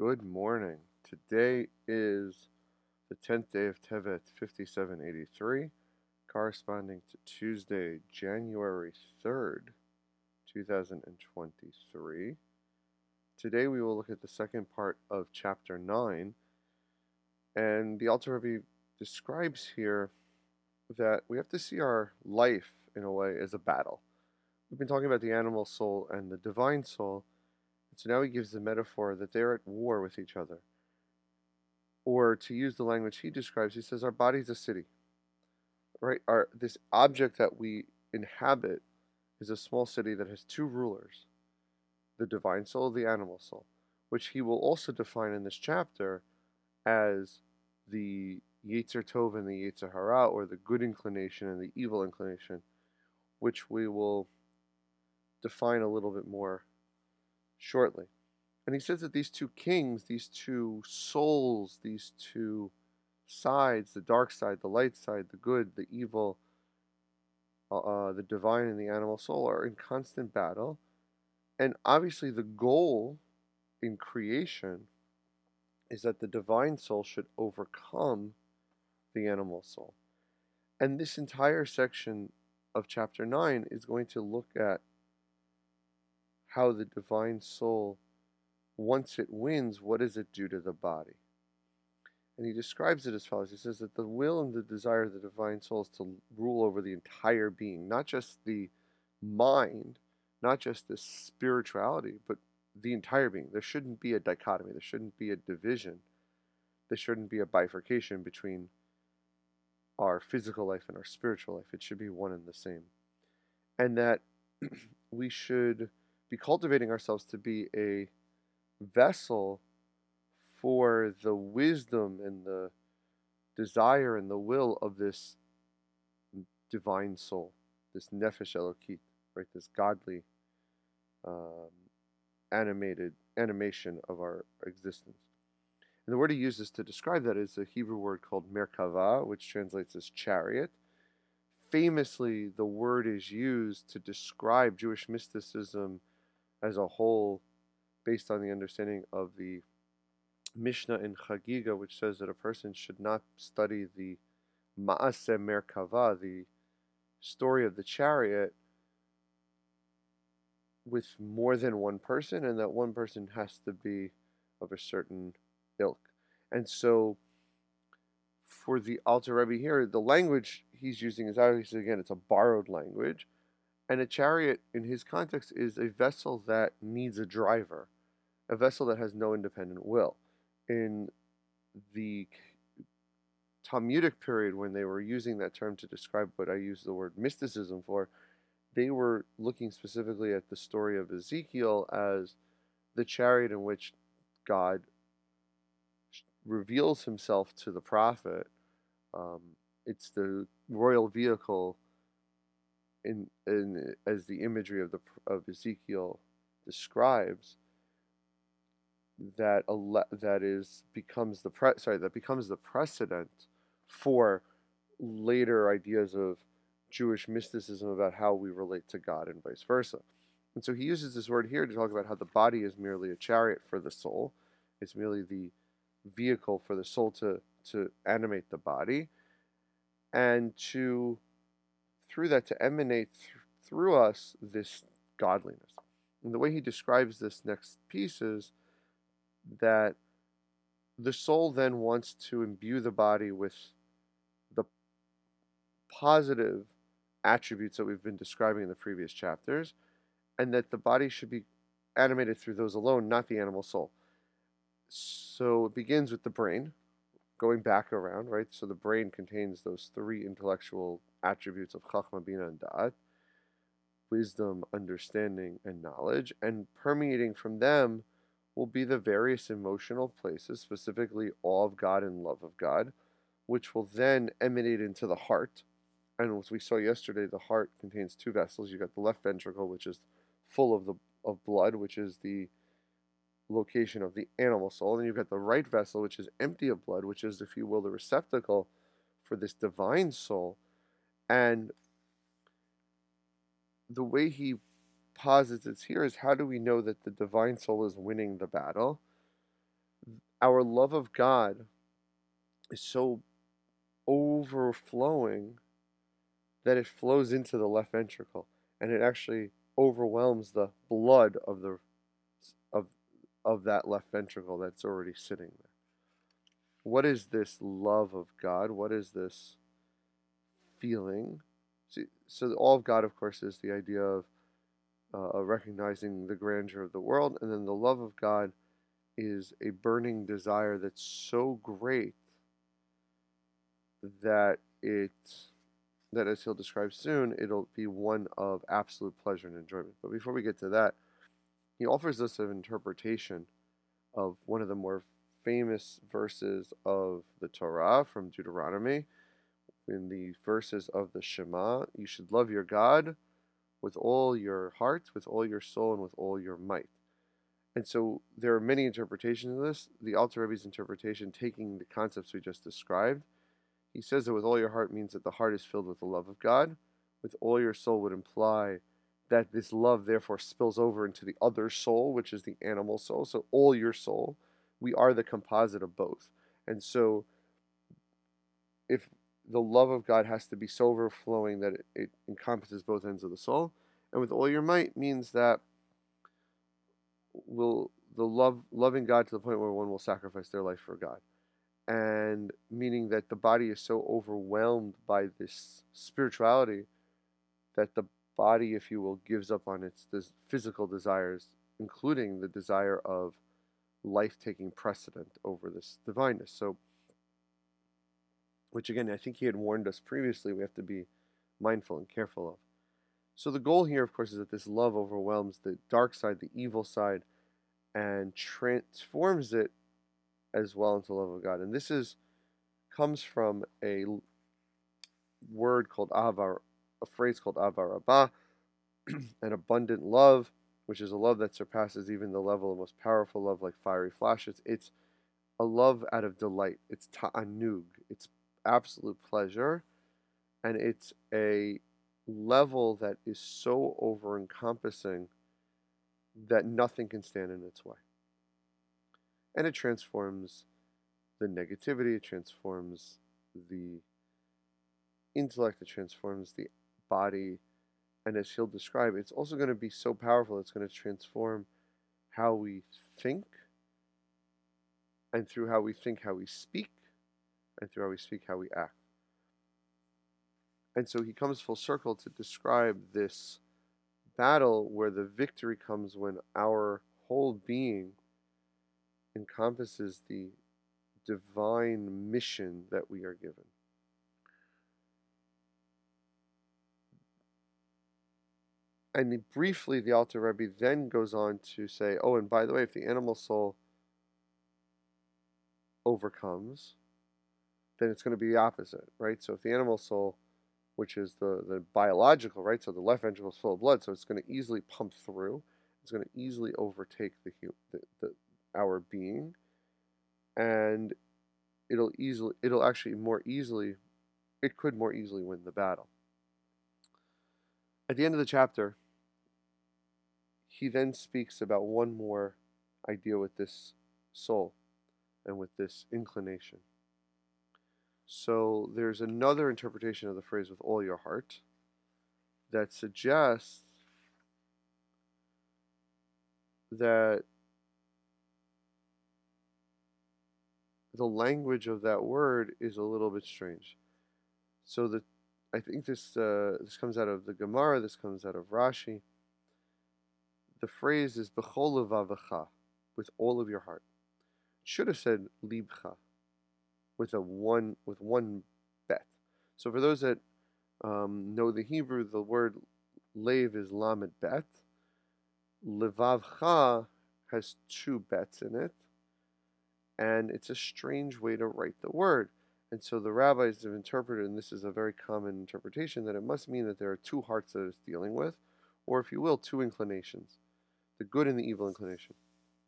Good morning. Today is the 10th day of Tevet 5783, corresponding to Tuesday, January 3rd, 2023. Today we will look at the second part of chapter 9, and the Alter Rebbe describes here that we have to see our life in a way as a battle. We've been talking about the animal soul and the divine soul so now he gives the metaphor that they're at war with each other. Or to use the language he describes, he says, Our body's a city. Right? Our this object that we inhabit is a small city that has two rulers, the divine soul, the animal soul, which he will also define in this chapter as the Yetzer Tov and the Yetzer Hara, or the good inclination and the evil inclination, which we will define a little bit more shortly. And he says that these two kings, these two souls, these two sides, the dark side, the light side, the good, the evil, uh, uh, the divine and the animal soul are in constant battle. And obviously, the goal in creation is that the divine soul should overcome the animal soul. And this entire section of chapter 9 is going to look at how the divine soul, once it wins, what does it do to the body? And he describes it as follows. He says that the will and the desire of the divine soul is to rule over the entire being, not just the mind, not just the spirituality, but the entire being. There shouldn't be a dichotomy, there shouldn't be a division, there shouldn't be a bifurcation between our physical life and our spiritual life. It should be one and the same. And that we should be cultivating ourselves to be a vessel for the wisdom and the desire and the will of this divine soul, this nefesh elokit, right? This godly, um, animated animation of our existence. And the word he uses to describe that is a Hebrew word called merkava, which translates as chariot. Famously, the word is used to describe Jewish mysticism as a whole based on the understanding of the Mishnah in Chagiga, which says that a person should not study the Maaseh Merkava, the story of the chariot, with more than one person, and that one person has to be of a certain ilk. And so, for the Alter Rebbe here, the language he's using is obviously, again, it's a borrowed language and a chariot, in his context, is a vessel that needs a driver, a vessel that has no independent will. In the Talmudic period, when they were using that term to describe what I use the word mysticism for, they were looking specifically at the story of Ezekiel as the chariot in which God reveals himself to the prophet. Um, it's the royal vehicle in, in as the imagery of the of Ezekiel describes that ele- that is becomes the pre- sorry that becomes the precedent for later ideas of Jewish mysticism about how we relate to God and vice versa. And so he uses this word here to talk about how the body is merely a chariot for the soul. It's merely the vehicle for the soul to to animate the body and to through that to emanate th- through us this godliness. And the way he describes this next piece is that the soul then wants to imbue the body with the positive attributes that we've been describing in the previous chapters, and that the body should be animated through those alone, not the animal soul. So it begins with the brain, going back around, right? So the brain contains those three intellectual attributes of Chachma, Bina, and Da'at wisdom, understanding, and knowledge, and permeating from them will be the various emotional places, specifically awe of God and love of God, which will then emanate into the heart. And as we saw yesterday, the heart contains two vessels. You've got the left ventricle, which is full of the of blood, which is the location of the animal soul. And you've got the right vessel, which is empty of blood, which is, if you will, the receptacle for this divine soul and the way he posits it here is how do we know that the divine soul is winning the battle? our love of God is so overflowing that it flows into the left ventricle and it actually overwhelms the blood of the of of that left ventricle that's already sitting there. What is this love of God? What is this feeling? See, so all of God, of course, is the idea of uh, recognizing the grandeur of the world, and then the love of God is a burning desire that's so great that it that as he'll describe soon, it'll be one of absolute pleasure and enjoyment. But before we get to that, he offers us an interpretation of one of the more famous verses of the Torah from Deuteronomy. In the verses of the Shema, you should love your God with all your heart, with all your soul, and with all your might. And so there are many interpretations of this. The Alter Rebbe's interpretation, taking the concepts we just described, he says that with all your heart means that the heart is filled with the love of God. With all your soul would imply that this love therefore spills over into the other soul, which is the animal soul. So all your soul, we are the composite of both. And so if the love of God has to be so overflowing that it, it encompasses both ends of the soul, and with all your might means that will the love loving God to the point where one will sacrifice their life for God and meaning that the body is so overwhelmed by this spirituality that the body, if you will, gives up on its physical desires, including the desire of life taking precedent over this divineness. So, which again, I think he had warned us previously, we have to be mindful and careful of. So, the goal here, of course, is that this love overwhelms the dark side, the evil side, and transforms it as well into love of God. And this is comes from a word called avar, a phrase called ahavah rabbah, an abundant love, which is a love that surpasses even the level of most powerful love, like fiery flashes. It's a love out of delight. It's ta'anug. It's absolute pleasure, and it's a level that is so over encompassing that nothing can stand in its way and it transforms the negativity, it transforms the intellect, it transforms the body, and as he'll describe, it's also going to be so powerful, it's going to transform how we think, and through how we think, how we speak, and through how we speak, how we act. And so he comes full circle to describe this battle where the victory comes when our whole being encompasses the divine mission that we are given. And briefly, the Alter Rebbe then goes on to say, oh, and by the way, if the animal soul overcomes, then it's going to be the opposite, right? So if the animal soul, which is the, the biological, right? So the left ventricle is full of blood, so it's going to easily pump through. It's going to easily overtake the, the, the, our being and it'll easily it'll actually more easily it could more easily win the battle at the end of the chapter he then speaks about one more idea with this soul and with this inclination so there's another interpretation of the phrase with all your heart that suggests that the language of that word is a little bit strange. So the I think this uh, this comes out of the Gemara. This comes out of Rashi. The phrase is "bechol levavecha," with all of your heart. Should have said libcha, with a one with one bet. So for those that um, know the Hebrew, the word lev is lamed bet. Levavcha has two bets in it and it's a strange way to write the word. And so the rabbis have interpreted, and this is a very common interpretation, that it must mean that there are two hearts that it's dealing with, or if you will, two inclinations the good and the evil inclination.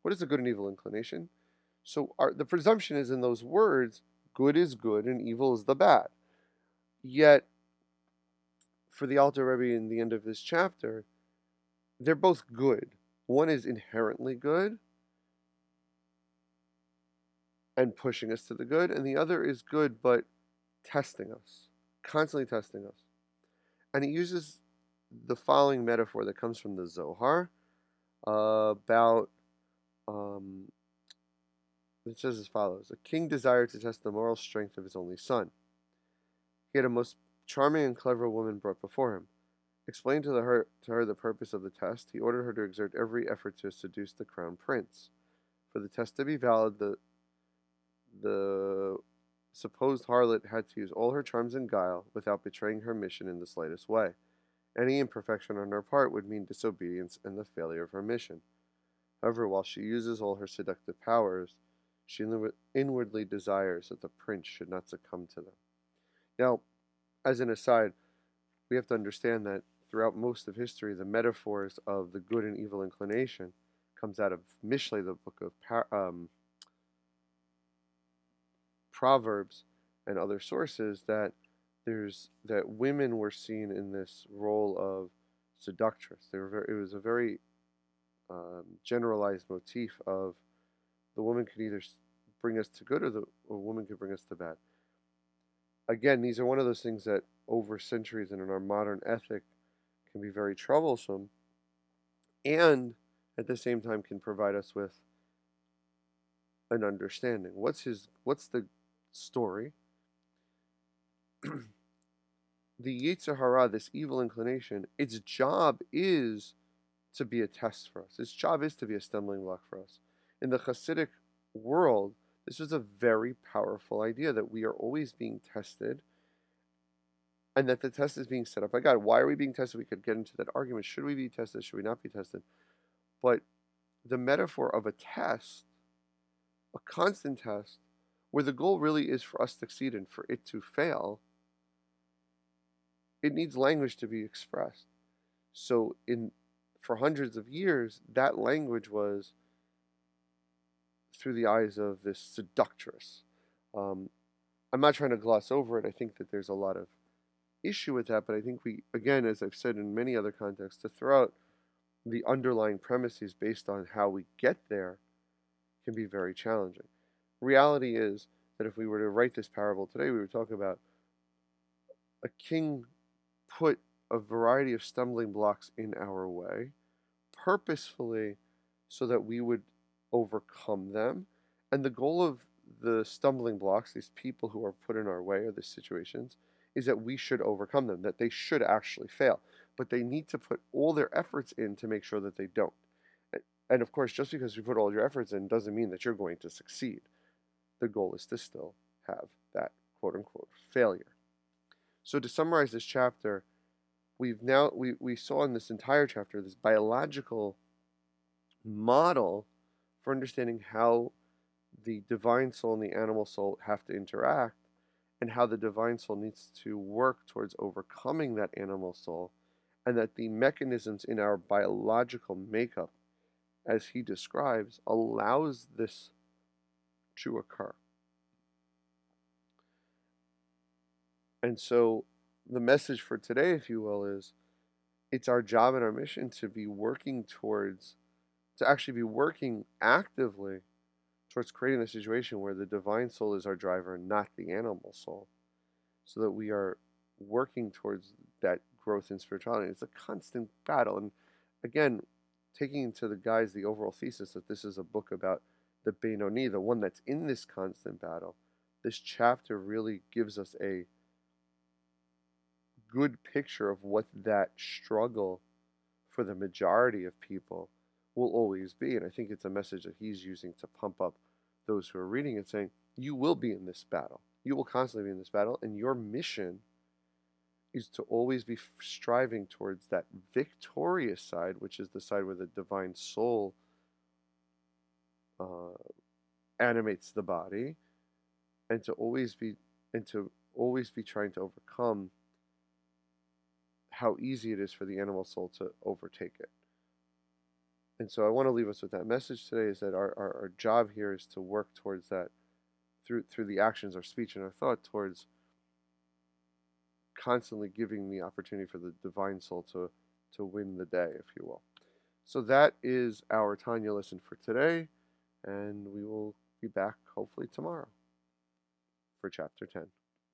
What is the good and evil inclination? So our, the presumption is in those words good is good and evil is the bad. Yet, for the Alter Rebbe in the end of this chapter, they're both good. One is inherently good, and pushing us to the good, and the other is good but testing us, constantly testing us. And he uses the following metaphor that comes from the Zohar uh, about. Um, it says as follows A king desired to test the moral strength of his only son. He had a most charming and clever woman brought before him. Explained to, the her, to her the purpose of the test, he ordered her to exert every effort to seduce the crown prince. For the test to be valid, the, the supposed harlot had to use all her charms and guile without betraying her mission in the slightest way. Any imperfection on her part would mean disobedience and the failure of her mission. However, while she uses all her seductive powers, she inwardly desires that the prince should not succumb to them. Now, as an aside, we have to understand that throughout most of history, the metaphors of the good and evil inclination comes out of Mishlei, the book of um, Proverbs and other sources, that there's that women were seen in this role of seductress. They were very, it was a very um, generalized motif of the woman could either bring us to good or the or woman could bring us to bad. Again, these are one of those things that over centuries and in our modern ethic can be very troublesome and at the same time can provide us with an understanding. What's his what's the story? the Yetzer Hara, this evil inclination, its job is to be a test for us. Its job is to be a stumbling block for us. In the Hasidic world, this was a very powerful idea that we are always being tested and that the test is being set up by God. Why are we being tested? We could get into that argument. Should we be tested? Should we not be tested? But the metaphor of a test, a constant test, where the goal really is for us to succeed and for it to fail, it needs language to be expressed. So in for hundreds of years, that language was through the eyes of this seductress. Um, I'm not trying to gloss over it. I think that there's a lot of issue with that, but I think we, again, as I've said in many other contexts, to throw out the underlying premises based on how we get there can be very challenging. Reality is that if we were to write this parable today, we would talk about a king put a variety of stumbling blocks in our way purposefully so that we would overcome them. And the goal of the stumbling blocks, these people who are put in our way or the situations, is that we should overcome them, that they should actually fail. But they need to put all their efforts in to make sure that they don't. And of course, just because you put all your efforts in doesn't mean that you're going to succeed. The goal is to still have that quote unquote failure. So to summarize this chapter, we've now we, we saw in this entire chapter this biological model for understanding how the divine soul and the animal soul have to interact and how the divine soul needs to work towards overcoming that animal soul and that the mechanisms in our biological makeup as he describes allows this to occur and so the message for today if you will is it's our job and our mission to be working towards to actually be working actively towards creating a situation where the divine soul is our driver, not the animal soul, so that we are working towards that growth in spirituality. It's a constant battle. And again, taking into the guys the overall thesis that this is a book about the Benoni, the one that's in this constant battle, this chapter really gives us a good picture of what that struggle for the majority of people will always be. And I think it's a message that he's using to pump up those who are reading and saying, You will be in this battle. You will constantly be in this battle, and your mission is to always be striving towards that victorious side, which is the side where the divine soul uh, animates the body, and to always be and to always be trying to overcome how easy it is for the animal soul to overtake it. And so I want to leave us with that message today is that our, our, our job here is to work towards that through through the actions, our speech, and our thought towards constantly giving the opportunity for the divine soul to to win the day, if you will. So that is our Tanya lesson for today, and we will be back hopefully tomorrow for chapter 10.